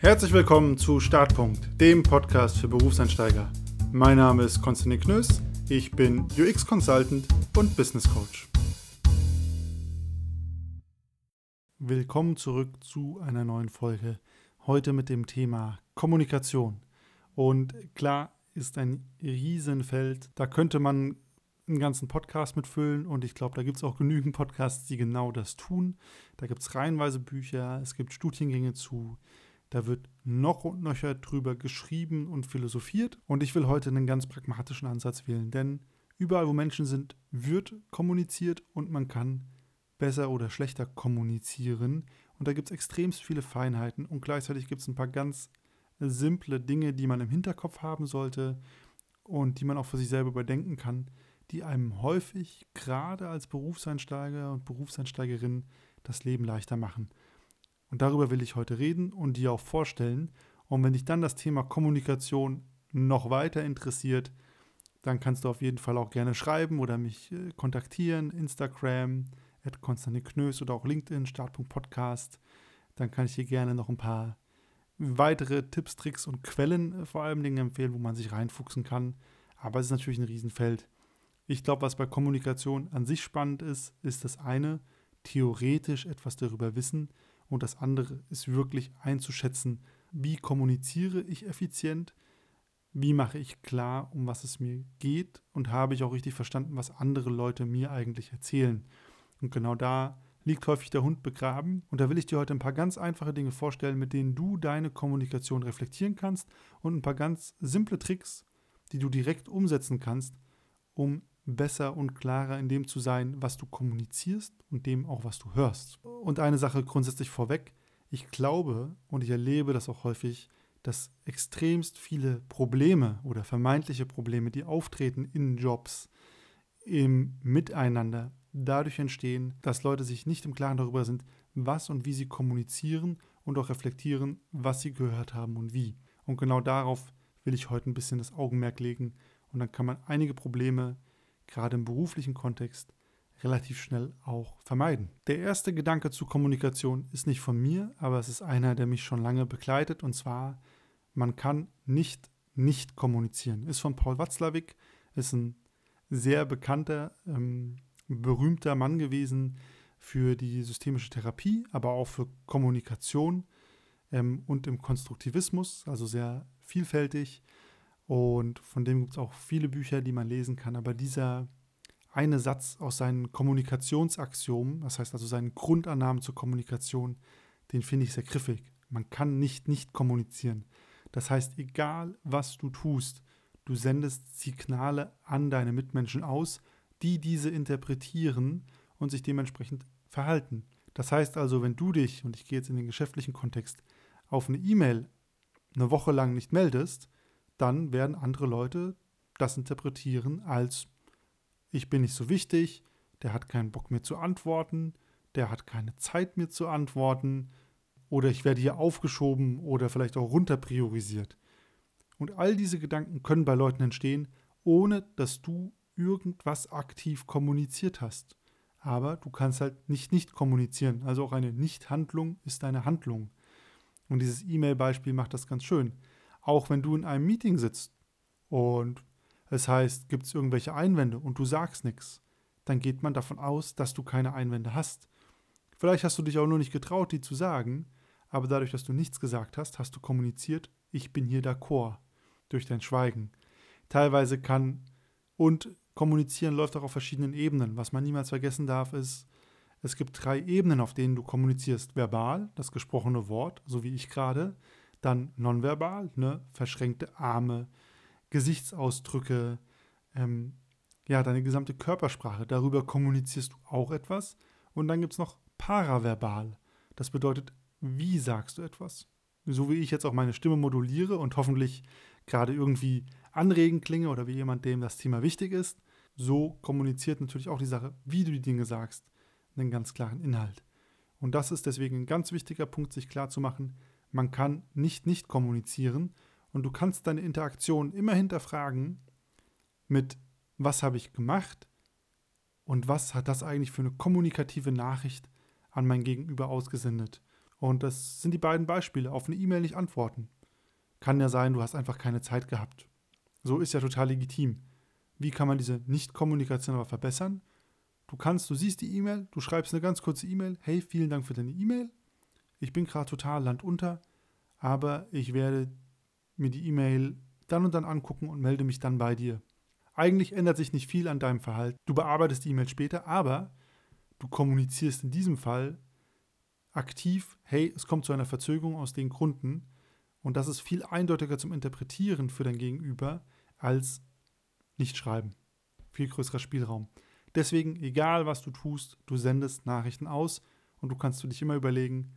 Herzlich willkommen zu Startpunkt, dem Podcast für Berufseinsteiger. Mein Name ist Konstantin Knöss, ich bin UX-Consultant und Business Coach. Willkommen zurück zu einer neuen Folge. Heute mit dem Thema Kommunikation. Und klar ist ein Riesenfeld. Da könnte man einen ganzen Podcast mitfüllen und ich glaube, da gibt es auch genügend Podcasts, die genau das tun. Da gibt es reihenweise Bücher, es gibt Studiengänge zu, da wird noch und nöcher drüber geschrieben und philosophiert. Und ich will heute einen ganz pragmatischen Ansatz wählen, denn überall, wo Menschen sind, wird kommuniziert und man kann besser oder schlechter kommunizieren. Und da gibt es extremst viele Feinheiten. Und gleichzeitig gibt es ein paar ganz simple Dinge, die man im Hinterkopf haben sollte und die man auch für sich selber überdenken kann, die einem häufig, gerade als Berufseinsteiger und Berufseinsteigerin, das Leben leichter machen. Und darüber will ich heute reden und dir auch vorstellen. Und wenn dich dann das Thema Kommunikation noch weiter interessiert, dann kannst du auf jeden Fall auch gerne schreiben oder mich äh, kontaktieren. Instagram, at Konstantin Knös oder auch LinkedIn, Startpunkt Podcast. Dann kann ich dir gerne noch ein paar weitere Tipps, Tricks und Quellen äh, vor allem Dingen empfehlen, wo man sich reinfuchsen kann. Aber es ist natürlich ein Riesenfeld. Ich glaube, was bei Kommunikation an sich spannend ist, ist das eine, theoretisch etwas darüber wissen und das andere ist wirklich einzuschätzen, wie kommuniziere ich effizient, wie mache ich klar, um was es mir geht und habe ich auch richtig verstanden, was andere Leute mir eigentlich erzählen. Und genau da liegt häufig der Hund begraben. Und da will ich dir heute ein paar ganz einfache Dinge vorstellen, mit denen du deine Kommunikation reflektieren kannst und ein paar ganz simple Tricks, die du direkt umsetzen kannst, um besser und klarer in dem zu sein, was du kommunizierst und dem auch, was du hörst. Und eine Sache grundsätzlich vorweg, ich glaube und ich erlebe das auch häufig, dass extremst viele Probleme oder vermeintliche Probleme, die auftreten in Jobs, im Miteinander, dadurch entstehen, dass Leute sich nicht im Klaren darüber sind, was und wie sie kommunizieren und auch reflektieren, was sie gehört haben und wie. Und genau darauf will ich heute ein bisschen das Augenmerk legen und dann kann man einige Probleme gerade im beruflichen Kontext relativ schnell auch vermeiden. Der erste Gedanke zu Kommunikation ist nicht von mir, aber es ist einer, der mich schon lange begleitet und zwar, man kann nicht nicht kommunizieren. Ist von Paul Watzlawick, ist ein sehr bekannter, ähm, berühmter Mann gewesen für die systemische Therapie, aber auch für Kommunikation ähm, und im Konstruktivismus, also sehr vielfältig. Und von dem gibt es auch viele Bücher, die man lesen kann. Aber dieser eine Satz aus seinen Kommunikationsaxiomen, das heißt also seinen Grundannahmen zur Kommunikation, den finde ich sehr griffig. Man kann nicht nicht kommunizieren. Das heißt, egal was du tust, du sendest Signale an deine Mitmenschen aus, die diese interpretieren und sich dementsprechend verhalten. Das heißt also, wenn du dich, und ich gehe jetzt in den geschäftlichen Kontext, auf eine E-Mail eine Woche lang nicht meldest, dann werden andere Leute das interpretieren als ich bin nicht so wichtig, der hat keinen Bock mir zu antworten, der hat keine Zeit mir zu antworten oder ich werde hier aufgeschoben oder vielleicht auch runterpriorisiert. Und all diese Gedanken können bei Leuten entstehen, ohne dass du irgendwas aktiv kommuniziert hast. Aber du kannst halt nicht nicht kommunizieren. Also auch eine Nichthandlung ist eine Handlung. Und dieses E-Mail-Beispiel macht das ganz schön. Auch wenn du in einem Meeting sitzt und es heißt, gibt es irgendwelche Einwände und du sagst nichts, dann geht man davon aus, dass du keine Einwände hast. Vielleicht hast du dich auch nur nicht getraut, die zu sagen, aber dadurch, dass du nichts gesagt hast, hast du kommuniziert, ich bin hier d'accord, durch dein Schweigen. Teilweise kann und kommunizieren läuft auch auf verschiedenen Ebenen. Was man niemals vergessen darf, ist, es gibt drei Ebenen, auf denen du kommunizierst. Verbal, das gesprochene Wort, so wie ich gerade dann nonverbal, ne, verschränkte Arme, Gesichtsausdrücke, ähm, ja, deine gesamte Körpersprache. Darüber kommunizierst du auch etwas. Und dann gibt es noch paraverbal. Das bedeutet, wie sagst du etwas? So wie ich jetzt auch meine Stimme moduliere und hoffentlich gerade irgendwie anregend klinge oder wie jemand, dem das Thema wichtig ist, so kommuniziert natürlich auch die Sache, wie du die Dinge sagst, einen ganz klaren Inhalt. Und das ist deswegen ein ganz wichtiger Punkt, sich klarzumachen, man kann nicht nicht kommunizieren und du kannst deine Interaktion immer hinterfragen mit, was habe ich gemacht und was hat das eigentlich für eine kommunikative Nachricht an mein Gegenüber ausgesendet. Und das sind die beiden Beispiele. Auf eine E-Mail nicht antworten. Kann ja sein, du hast einfach keine Zeit gehabt. So ist ja total legitim. Wie kann man diese Nicht-Kommunikation aber verbessern? Du kannst, du siehst die E-Mail, du schreibst eine ganz kurze E-Mail. Hey, vielen Dank für deine E-Mail. Ich bin gerade total landunter, aber ich werde mir die E-Mail dann und dann angucken und melde mich dann bei dir. Eigentlich ändert sich nicht viel an deinem Verhalten. Du bearbeitest die E-Mail später, aber du kommunizierst in diesem Fall aktiv, hey, es kommt zu einer Verzögerung aus den Gründen. Und das ist viel eindeutiger zum Interpretieren für dein Gegenüber als nicht schreiben. Viel größerer Spielraum. Deswegen, egal was du tust, du sendest Nachrichten aus und du kannst für dich immer überlegen,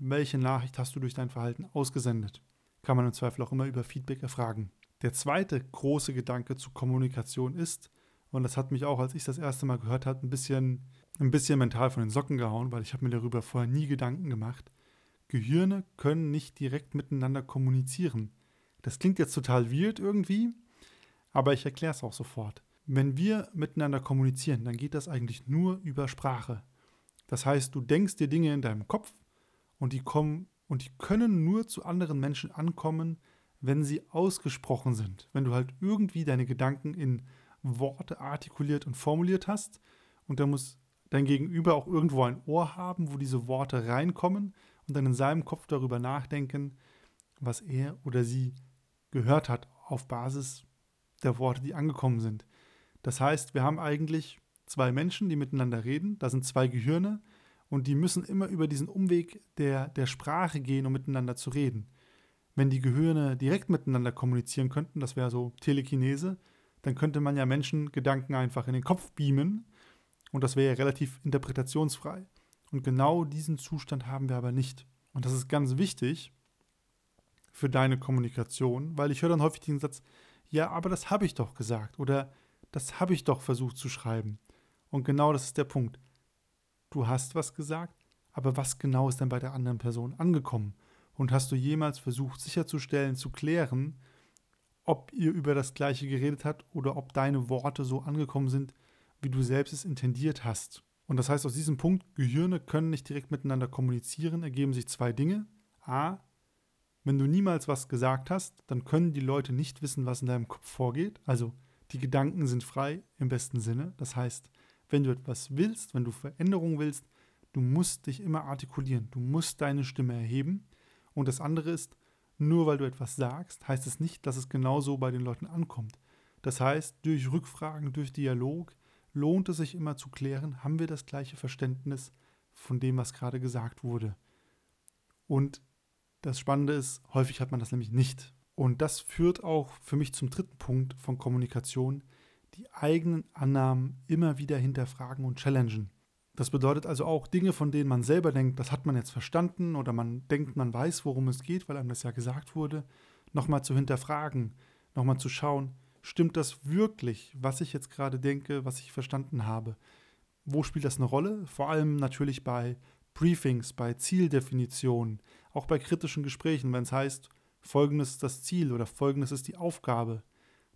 welche Nachricht hast du durch dein Verhalten ausgesendet. Kann man im Zweifel auch immer über Feedback erfragen. Der zweite große Gedanke zu Kommunikation ist, und das hat mich auch, als ich das erste Mal gehört habe, ein bisschen, ein bisschen mental von den Socken gehauen, weil ich habe mir darüber vorher nie Gedanken gemacht. Gehirne können nicht direkt miteinander kommunizieren. Das klingt jetzt total weird irgendwie, aber ich erkläre es auch sofort. Wenn wir miteinander kommunizieren, dann geht das eigentlich nur über Sprache. Das heißt, du denkst dir Dinge in deinem Kopf und die kommen und die können nur zu anderen Menschen ankommen, wenn sie ausgesprochen sind. Wenn du halt irgendwie deine Gedanken in Worte artikuliert und formuliert hast und da muss dein Gegenüber auch irgendwo ein Ohr haben, wo diese Worte reinkommen und dann in seinem Kopf darüber nachdenken, was er oder sie gehört hat auf Basis der Worte, die angekommen sind. Das heißt, wir haben eigentlich zwei Menschen, die miteinander reden, da sind zwei Gehirne und die müssen immer über diesen Umweg der, der Sprache gehen, um miteinander zu reden. Wenn die Gehirne direkt miteinander kommunizieren könnten, das wäre so Telekinese, dann könnte man ja Menschen Gedanken einfach in den Kopf beamen und das wäre ja relativ interpretationsfrei. Und genau diesen Zustand haben wir aber nicht. Und das ist ganz wichtig für deine Kommunikation, weil ich höre dann häufig den Satz, ja, aber das habe ich doch gesagt oder das habe ich doch versucht zu schreiben. Und genau das ist der Punkt. Du hast was gesagt, aber was genau ist denn bei der anderen Person angekommen? Und hast du jemals versucht sicherzustellen, zu klären, ob ihr über das Gleiche geredet habt oder ob deine Worte so angekommen sind, wie du selbst es intendiert hast. Und das heißt, aus diesem Punkt, Gehirne können nicht direkt miteinander kommunizieren, ergeben sich zwei Dinge. A, wenn du niemals was gesagt hast, dann können die Leute nicht wissen, was in deinem Kopf vorgeht. Also die Gedanken sind frei im besten Sinne. Das heißt, wenn du etwas willst, wenn du Veränderungen willst, du musst dich immer artikulieren. Du musst deine Stimme erheben. Und das andere ist, nur weil du etwas sagst, heißt es nicht, dass es genauso bei den Leuten ankommt. Das heißt, durch Rückfragen, durch Dialog lohnt es sich immer zu klären, haben wir das gleiche Verständnis von dem, was gerade gesagt wurde. Und das Spannende ist, häufig hat man das nämlich nicht. Und das führt auch für mich zum dritten Punkt von Kommunikation, die eigenen Annahmen immer wieder hinterfragen und challengen. Das bedeutet also auch Dinge, von denen man selber denkt, das hat man jetzt verstanden oder man denkt, man weiß, worum es geht, weil einem das ja gesagt wurde, nochmal zu hinterfragen, nochmal zu schauen, stimmt das wirklich, was ich jetzt gerade denke, was ich verstanden habe? Wo spielt das eine Rolle? Vor allem natürlich bei Briefings, bei Zieldefinitionen, auch bei kritischen Gesprächen, wenn es heißt, folgendes ist das Ziel oder folgendes ist die Aufgabe.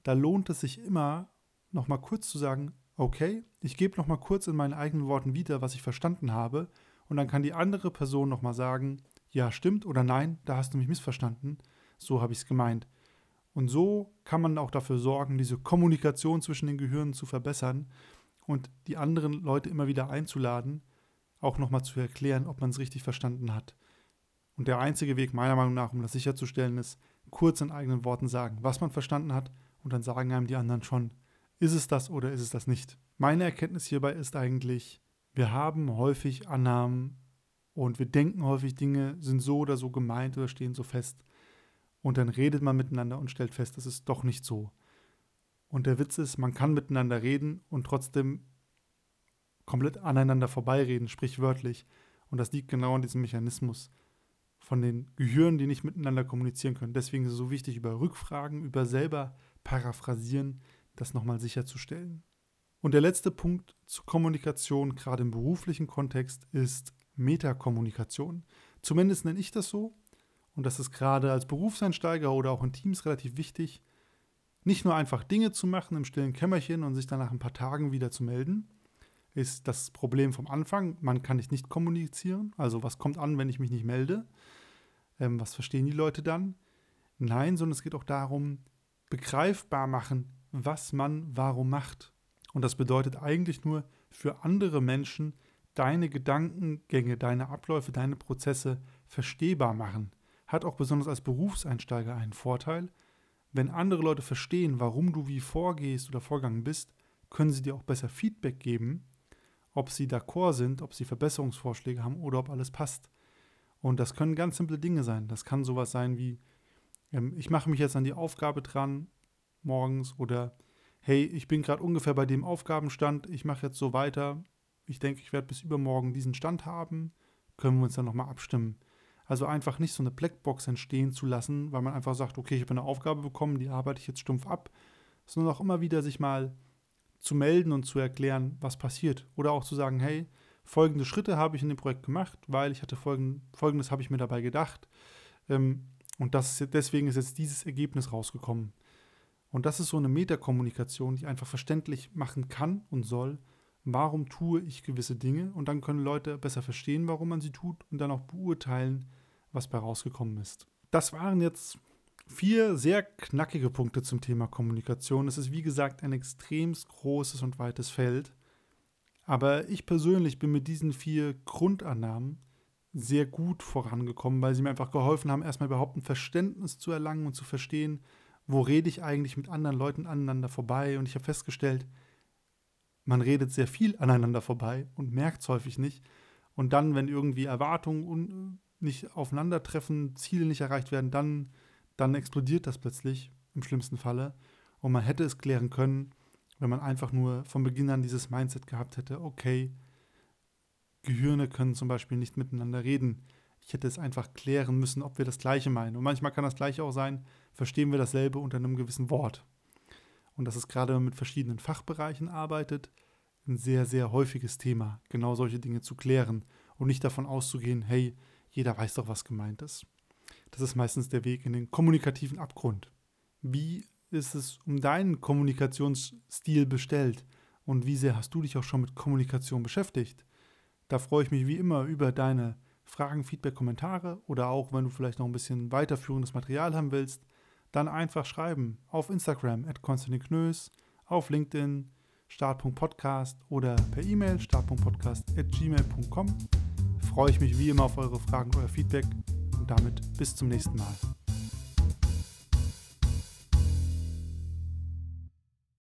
Da lohnt es sich immer, nochmal kurz zu sagen, okay, ich gebe nochmal kurz in meinen eigenen Worten wieder, was ich verstanden habe, und dann kann die andere Person nochmal sagen, ja, stimmt oder nein, da hast du mich missverstanden, so habe ich es gemeint. Und so kann man auch dafür sorgen, diese Kommunikation zwischen den Gehirnen zu verbessern und die anderen Leute immer wieder einzuladen, auch nochmal zu erklären, ob man es richtig verstanden hat. Und der einzige Weg meiner Meinung nach, um das sicherzustellen, ist, kurz in eigenen Worten sagen, was man verstanden hat, und dann sagen einem die anderen schon, ist es das oder ist es das nicht? Meine Erkenntnis hierbei ist eigentlich, wir haben häufig Annahmen und wir denken häufig, Dinge sind so oder so gemeint oder stehen so fest. Und dann redet man miteinander und stellt fest, das ist doch nicht so. Und der Witz ist, man kann miteinander reden und trotzdem komplett aneinander vorbeireden, sprichwörtlich. Und das liegt genau an diesem Mechanismus von den Gehirnen, die nicht miteinander kommunizieren können. Deswegen ist es so wichtig, über Rückfragen, über selber paraphrasieren, das nochmal sicherzustellen. Und der letzte Punkt zur Kommunikation, gerade im beruflichen Kontext, ist Metakommunikation. Zumindest nenne ich das so. Und das ist gerade als Berufseinsteiger oder auch in Teams relativ wichtig, nicht nur einfach Dinge zu machen im stillen Kämmerchen und sich dann nach ein paar Tagen wieder zu melden. ist das Problem vom Anfang, man kann nicht nicht kommunizieren. Also was kommt an, wenn ich mich nicht melde? Ähm, was verstehen die Leute dann? Nein, sondern es geht auch darum, begreifbar machen, was man warum macht. Und das bedeutet eigentlich nur für andere Menschen deine Gedankengänge, deine Abläufe, deine Prozesse verstehbar machen. Hat auch besonders als Berufseinsteiger einen Vorteil. Wenn andere Leute verstehen, warum du wie vorgehst oder vorgegangen bist, können sie dir auch besser Feedback geben, ob sie d'accord sind, ob sie Verbesserungsvorschläge haben oder ob alles passt. Und das können ganz simple Dinge sein. Das kann sowas sein wie, ähm, ich mache mich jetzt an die Aufgabe dran morgens oder hey, ich bin gerade ungefähr bei dem Aufgabenstand, ich mache jetzt so weiter, ich denke, ich werde bis übermorgen diesen Stand haben, können wir uns dann nochmal abstimmen. Also einfach nicht so eine Blackbox entstehen zu lassen, weil man einfach sagt, okay, ich habe eine Aufgabe bekommen, die arbeite ich jetzt stumpf ab, sondern auch immer wieder sich mal zu melden und zu erklären, was passiert. Oder auch zu sagen, hey, folgende Schritte habe ich in dem Projekt gemacht, weil ich hatte folgend, folgendes habe ich mir dabei gedacht. Ähm, und das deswegen ist jetzt dieses Ergebnis rausgekommen. Und das ist so eine Metakommunikation, die einfach verständlich machen kann und soll, warum tue ich gewisse Dinge. Und dann können Leute besser verstehen, warum man sie tut und dann auch beurteilen, was bei rausgekommen ist. Das waren jetzt vier sehr knackige Punkte zum Thema Kommunikation. Es ist wie gesagt ein extrem großes und weites Feld. Aber ich persönlich bin mit diesen vier Grundannahmen sehr gut vorangekommen, weil sie mir einfach geholfen haben, erstmal überhaupt ein Verständnis zu erlangen und zu verstehen, wo rede ich eigentlich mit anderen Leuten aneinander vorbei. Und ich habe festgestellt, man redet sehr viel aneinander vorbei und merkt es häufig nicht. Und dann, wenn irgendwie Erwartungen nicht aufeinandertreffen, Ziele nicht erreicht werden, dann, dann explodiert das plötzlich, im schlimmsten Falle. Und man hätte es klären können, wenn man einfach nur von Beginn an dieses Mindset gehabt hätte, okay, Gehirne können zum Beispiel nicht miteinander reden. Ich hätte es einfach klären müssen, ob wir das Gleiche meinen. Und manchmal kann das Gleiche auch sein, verstehen wir dasselbe unter einem gewissen Wort. Und das ist gerade, mit verschiedenen Fachbereichen arbeitet, ein sehr, sehr häufiges Thema, genau solche Dinge zu klären und nicht davon auszugehen, hey, jeder weiß doch, was gemeint ist. Das ist meistens der Weg in den kommunikativen Abgrund. Wie ist es um deinen Kommunikationsstil bestellt und wie sehr hast du dich auch schon mit Kommunikation beschäftigt? Da freue ich mich wie immer über deine Fragen, Feedback, Kommentare oder auch, wenn du vielleicht noch ein bisschen weiterführendes Material haben willst, dann einfach schreiben auf Instagram at Konstantin Knös, auf LinkedIn start.podcast oder per E-Mail start.podcast at gmail.com. Freue ich mich wie immer auf eure Fragen, euer Feedback und damit bis zum nächsten Mal.